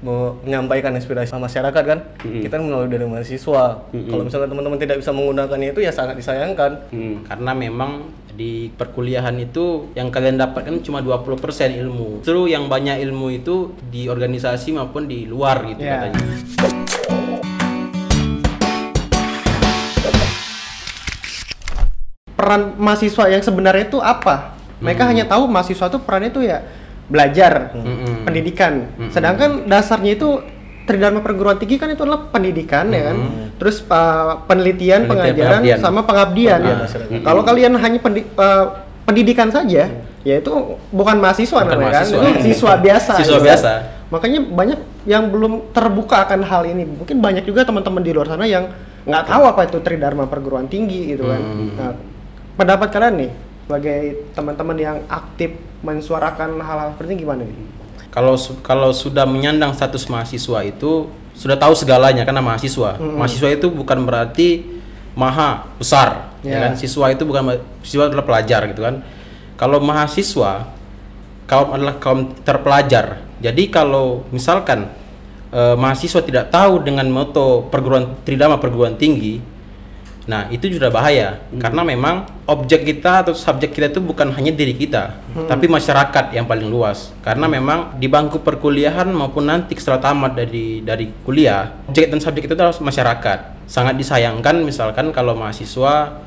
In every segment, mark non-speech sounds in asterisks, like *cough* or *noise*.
menyampaikan inspirasi masyarakat kan Mm-mm. kita melalui dari mahasiswa kalau misalnya teman-teman tidak bisa menggunakannya itu ya sangat disayangkan Hmm. karena memang di perkuliahan itu yang kalian dapatkan cuma 20% ilmu. Justru yang banyak ilmu itu di organisasi maupun di luar gitu Ya. katanya. peran mahasiswa yang sebenarnya itu apa? Mereka hanya tahu mahasiswa itu perannya itu ya belajar, Mm-mm. pendidikan. Sedangkan dasarnya itu Tridharma perguruan tinggi kan itu adalah pendidikan ya kan. Terus uh, penelitian, Penelitian, pengajaran pengabdian. sama pengabdian. Ya. Kalau kalian hanya pendi- uh, pendidikan saja, ya itu bukan mahasiswa Bukan namanya mahasiswa. kan. Itu siswa *laughs* biasa. Siswa gitu. biasa. Makanya banyak yang belum terbuka akan hal ini. Mungkin banyak juga teman-teman di luar sana yang nggak tahu apa itu Tridharma perguruan tinggi gitu kan. Hmm. Nah, pendapat kalian nih sebagai teman-teman yang aktif mensuarakan hal-hal seperti ini gimana nih? Kalau kalau sudah menyandang status mahasiswa itu sudah tahu segalanya karena mahasiswa. Mahasiswa itu bukan berarti maha besar, ya Ya. kan? Siswa itu bukan siswa adalah pelajar gitu kan. Kalau mahasiswa kaum adalah kaum terpelajar. Jadi kalau misalkan eh, mahasiswa tidak tahu dengan moto perguruan tridharma perguruan tinggi, nah itu sudah bahaya karena memang objek kita atau subjek kita itu bukan hanya diri kita, tapi masyarakat yang paling luas. Karena memang di bangku perkuliahan maupun nanti setelah tamat dari dari kuliah, objek dan subjek itu adalah masyarakat. Sangat disayangkan misalkan kalau mahasiswa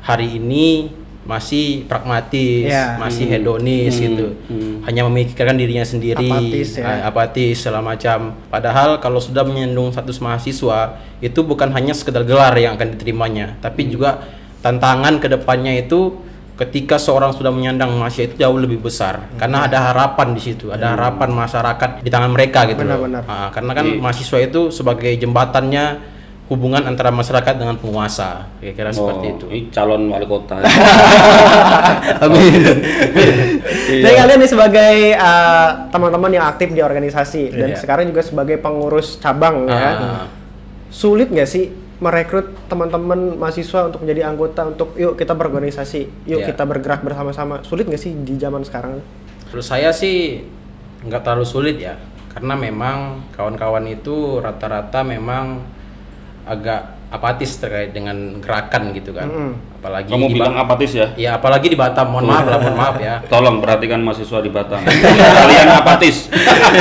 hari ini masih pragmatis, Ya. masih hedonis gitu, hanya memikirkan dirinya sendiri, Apatis ya. apatis segala macam. Padahal kalau sudah menyandung status mahasiswa itu bukan hanya sekedar gelar yang akan diterimanya, tapi juga tantangan ke depannya itu ketika seorang sudah menyandang mahasiswa itu jauh lebih besar karena ada harapan di situ, ada harapan masyarakat di tangan mereka gitu loh. Benar-benar. Ah, karena kan mahasiswa itu sebagai jembatannya hubungan antara masyarakat dengan penguasa, kira-kira seperti Oh, itu. Ini calon wali kota. *laughs* Jadi kalian nih sebagai uh, teman-teman yang aktif di organisasi dan Iya. sekarang juga sebagai pengurus cabang ya. Ah. Sulit nggak sih merekrut teman-teman mahasiswa untuk menjadi anggota untuk yuk kita berorganisasi, yuk Iya. kita bergerak bersama-sama. Sulit nggak sih di zaman sekarang? Menurut saya sih nggak terlalu sulit ya, karena memang kawan-kawan itu rata-rata memang agak apatis terkait dengan gerakan gitu kan. Mm-mm. Apalagi Kamu di bilang Ba- apatis ya? ya apalagi di Batam. Mohon maaf lah, mohon maaf ya. *laughs* Tolong perhatikan mahasiswa di Batam. Kalian apatis.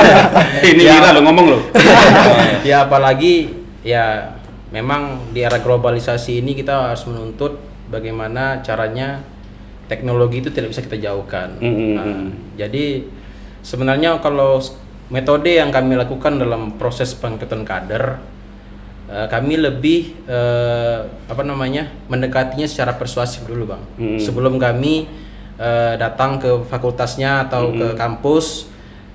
*laughs* Ini Ya. Lo ngomong lo. *laughs* ya apalagi ya memang di era globalisasi ini kita harus menuntut bagaimana caranya teknologi itu tidak bisa kita jauhkan. Mm, mm, Nah. Jadi sebenarnya kalau metode yang kami lakukan dalam proses pengangkatan kader eh, kami lebih eh, apa namanya mendekatinya secara persuasif dulu bang. Mm. Sebelum kami eh, datang ke fakultasnya atau ke kampus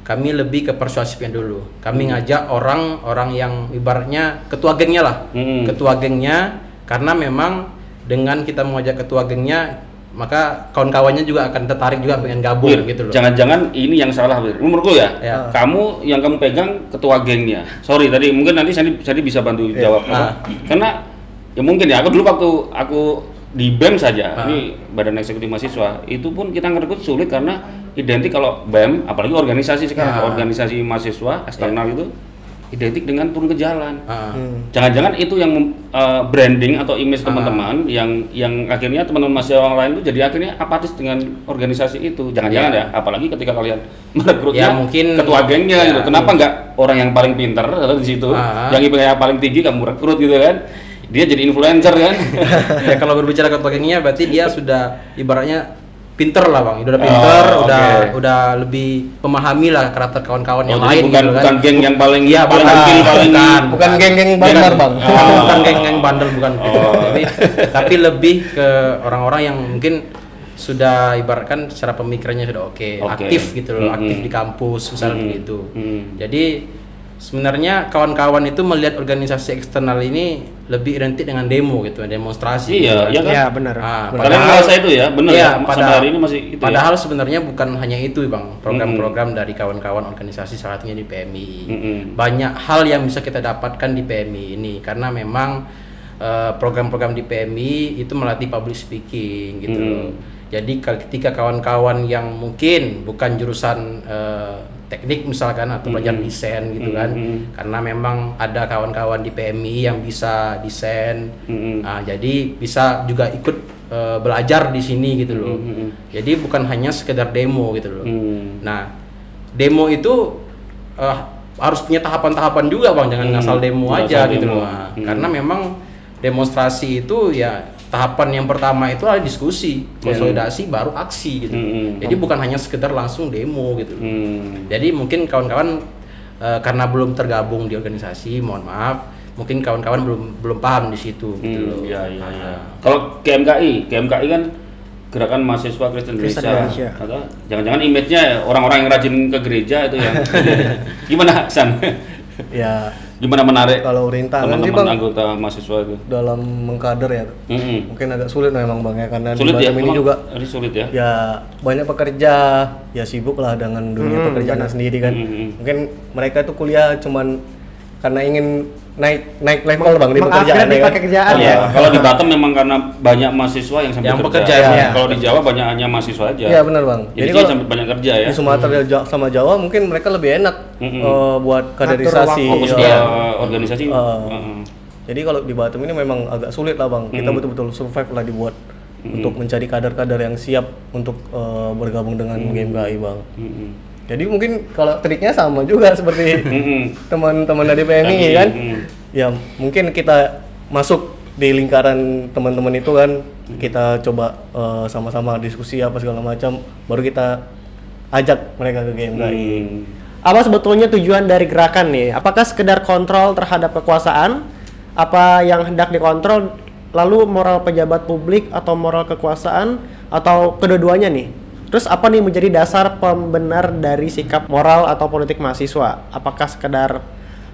kami lebih ke persuasifnya dulu. Kami ngajak orang-orang yang ibaratnya ketua gengnya lah, Mm. ketua gengnya karena memang dengan kita mengajak ketua gengnya maka kawan-kawannya juga akan tertarik juga pengen gabung Wir, gitu loh. Jangan-jangan ini yang salah, Wir. Menurutku ya, Ya. kamu yang kamu pegang ketua gengnya. Sorry tadi mungkin nanti saya saya bisa bantu jawab. Ah. Karena ya mungkin ya aku dulu waktu aku di BEM saja, Ah. ini Badan Eksekutif Mahasiswa, itu pun kita ngerekrut sulit karena identik kalau BEM, apalagi organisasi sekarang, Ya. organisasi mahasiswa eksternal itu identik dengan turun ke jalan. Ah. Jangan-jangan itu yang eh, branding atau image Ah. teman-teman yang yang akhirnya teman-teman mahasiswa yang lain itu jadi akhirnya apatis dengan organisasi itu. Jangan-jangan Ya. ya, apalagi ketika kalian *laughs* merekrutnya Ya, mungkin- ketua gengnya ya. gitu. Kenapa nggak orang yang paling pinter atau di situ, Ah. yang IPK yang paling tinggi kamu rekrut gitu kan? Dia jadi influencer kan? *laughs* ya kalau berbicara ketua gengnya berarti dia sudah ibaratnya pinter lah bang, udah pinter, Oh, udah oke. udah lebih memahami lah karakter kawan-kawan Oh, yang lain bukan gitu kan. bukan geng yang paling Iya, paling bukan. paling Bukan. bukan geng-geng bandar bang Bukan, Oh. bukan geng-geng bandel bukan. Tapi tapi lebih ke orang-orang yang mungkin sudah ibaratkan secara pemikirannya sudah oke, Oke. aktif gitu loh, Mm-mm. aktif di kampus misalnya Mm-mm. begitu. Mm. Jadi sebenarnya kawan-kawan itu melihat organisasi eksternal ini lebih identik dengan demo gitu, demonstrasi. Iya, gitu iya kan? Ya benar. Ah, Kalian padahal- merasa itu ya, benar Iya, ya? Pada- hari ini masih itu ya? Padahal sebenarnya bukan hanya itu, Bang. Program-program dari kawan-kawan organisasi salah satunya di PMI. Mm-mm. Banyak hal yang bisa kita dapatkan di PMI ini karena memang eh, program-program di PMI itu melatih public speaking gitu Mm-mm. loh. Jadi ketika kawan-kawan yang mungkin bukan jurusan eh, teknik misalkan atau belajar Mm-mm. desain gitu kan Mm-mm. karena memang ada kawan-kawan di PMI yang bisa desain Mm-mm. Nah, jadi bisa juga ikut eh, belajar di sini gitu loh Mm-mm. jadi bukan hanya sekedar demo gitu loh Hmm. nah demo itu eh, harus punya tahapan-tahapan juga bang jangan Hmm, ngasal demo nggak aja asal gitu demo. loh Nah, Hmm. karena memang demonstrasi itu ya tahapan yang pertama itu adalah diskusi konsolidasi baru aksi gitu Hmm. jadi bukan hanya sekedar langsung demo gitu Hmm. jadi mungkin kawan-kawan eh, karena belum tergabung di organisasi mohon maaf mungkin kawan-kawan belum belum paham di situ gitu Hmm, loh iya iya iya. Kalau GMKI, GMKI kan gerakan mahasiswa Kristen Kristen Indonesia. Indonesia. Atau jangan-jangan image-nya orang-orang yang rajin ke gereja itu yang *laughs* gimana San? Ya Gimana menarik Kalau rintangan sih, teman-teman Bang. anggota mahasiswa itu? dalam mengkader ya Mm-mm. mungkin agak sulit memang bang ya karena Sulit di ya, ini juga Ini sulit ya. ya banyak pekerja ya sibuk lah dengan dunia Hmm, pekerjaan sendiri kan Hmm. mungkin mereka tuh kuliah cuman karena ingin naik naik level bang di pekerjaan di ya kan? pekerjaan Iya, ya. kalau di Batam memang karena banyak mahasiswa yang sambil Yang kerja. bekerja, ya. Kalau di Jawa banyak hanya mahasiswa aja. Iya benar bang. Jadi, kalau sampai banyak kerja ya. di Sumatera Ja- sama Jawa mungkin mereka lebih enak Mm-mm. eh, buat kaderisasi. Fokus eh, ke organisasi. eh, Heeh. Jadi kalau di Batam ini memang agak sulit lah bang. Kita betul-betul survive lah dibuat untuk mencari kader-kader yang siap untuk eh, bergabung dengan GMKI bang. Mm-mm. Jadi mungkin kalau triknya sama juga seperti *laughs* teman-teman dari PMI Tadi, kan. Ya mungkin kita masuk di lingkaran teman-teman itu kan kita coba eh, sama-sama diskusi apa segala macam baru kita ajak mereka ke GMKI. Hmm. Apa sebetulnya tujuan dari gerakan nih? Apakah sekedar kontrol terhadap kekuasaan? Apa yang hendak dikontrol? Lalu moral pejabat publik atau moral kekuasaan atau kedua-duanya nih? Terus apa nih menjadi dasar pembenar dari sikap moral atau politik mahasiswa? Apakah sekedar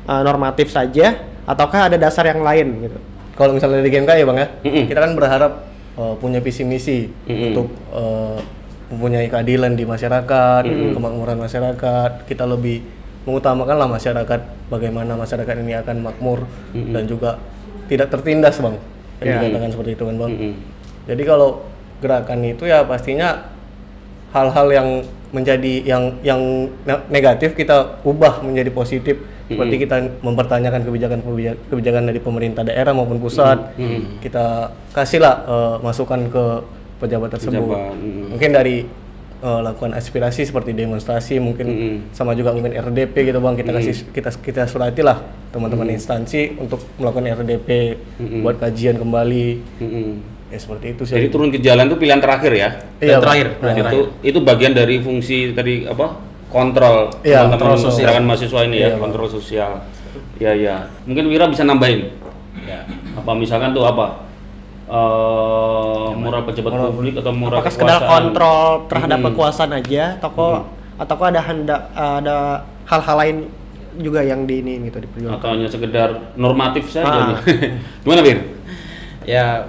uh, normatif saja ataukah ada dasar yang lain gitu? Kalau misalnya di GMKI ya bang ya, Mm-mm. kita kan berharap eh, punya visi misi Mm-mm. untuk eh, mempunyai keadilan di masyarakat, kemakmuran masyarakat. Kita lebih mengutamakan lah masyarakat, bagaimana masyarakat ini akan makmur dan juga tidak tertindas bang. Yang Ya. dikatakan seperti itu kan bang. Mm-mm. Jadi kalau gerakan itu ya pastinya hal-hal yang menjadi yang yang ne- negatif kita ubah menjadi positif. Seperti kita mempertanyakan kebijakan kebijakan dari pemerintah daerah maupun pusat kita kasihlah eh, masukan ke pejabat tersebut. Pejabat, mm. mungkin dari eh, lakukan aspirasi seperti demonstrasi mungkin Mm. sama juga mungkin RDP gitu bang. Kita kasih kita kita surati lah teman-teman instansi untuk melakukan RDP buat kajian kembali. Mm-mm. Ya seperti itu sih Jadi turun ke jalan itu pilihan terakhir ya. Iya, terakhir, dan itu itu bagian dari fungsi tadi apa? Kontrol Iya, teman-teman kontrol sosial. gerakan mahasiswa ini ya, Iya, Bang. kontrol sosial. Iya, iya. Mungkin Wira bisa nambahin. ya Apa misalkan tuh apa? Eh moral pejabat publik atau moral Apakah sekedar kontrol terhadap Mm-mm. kekuasaan aja atau ataukah ada hendak ada hal-hal lain juga yang di ini gitu diperjuangkan? Atau hanya sekedar normatif saja? Ah. *laughs* Gimana, Wir? ya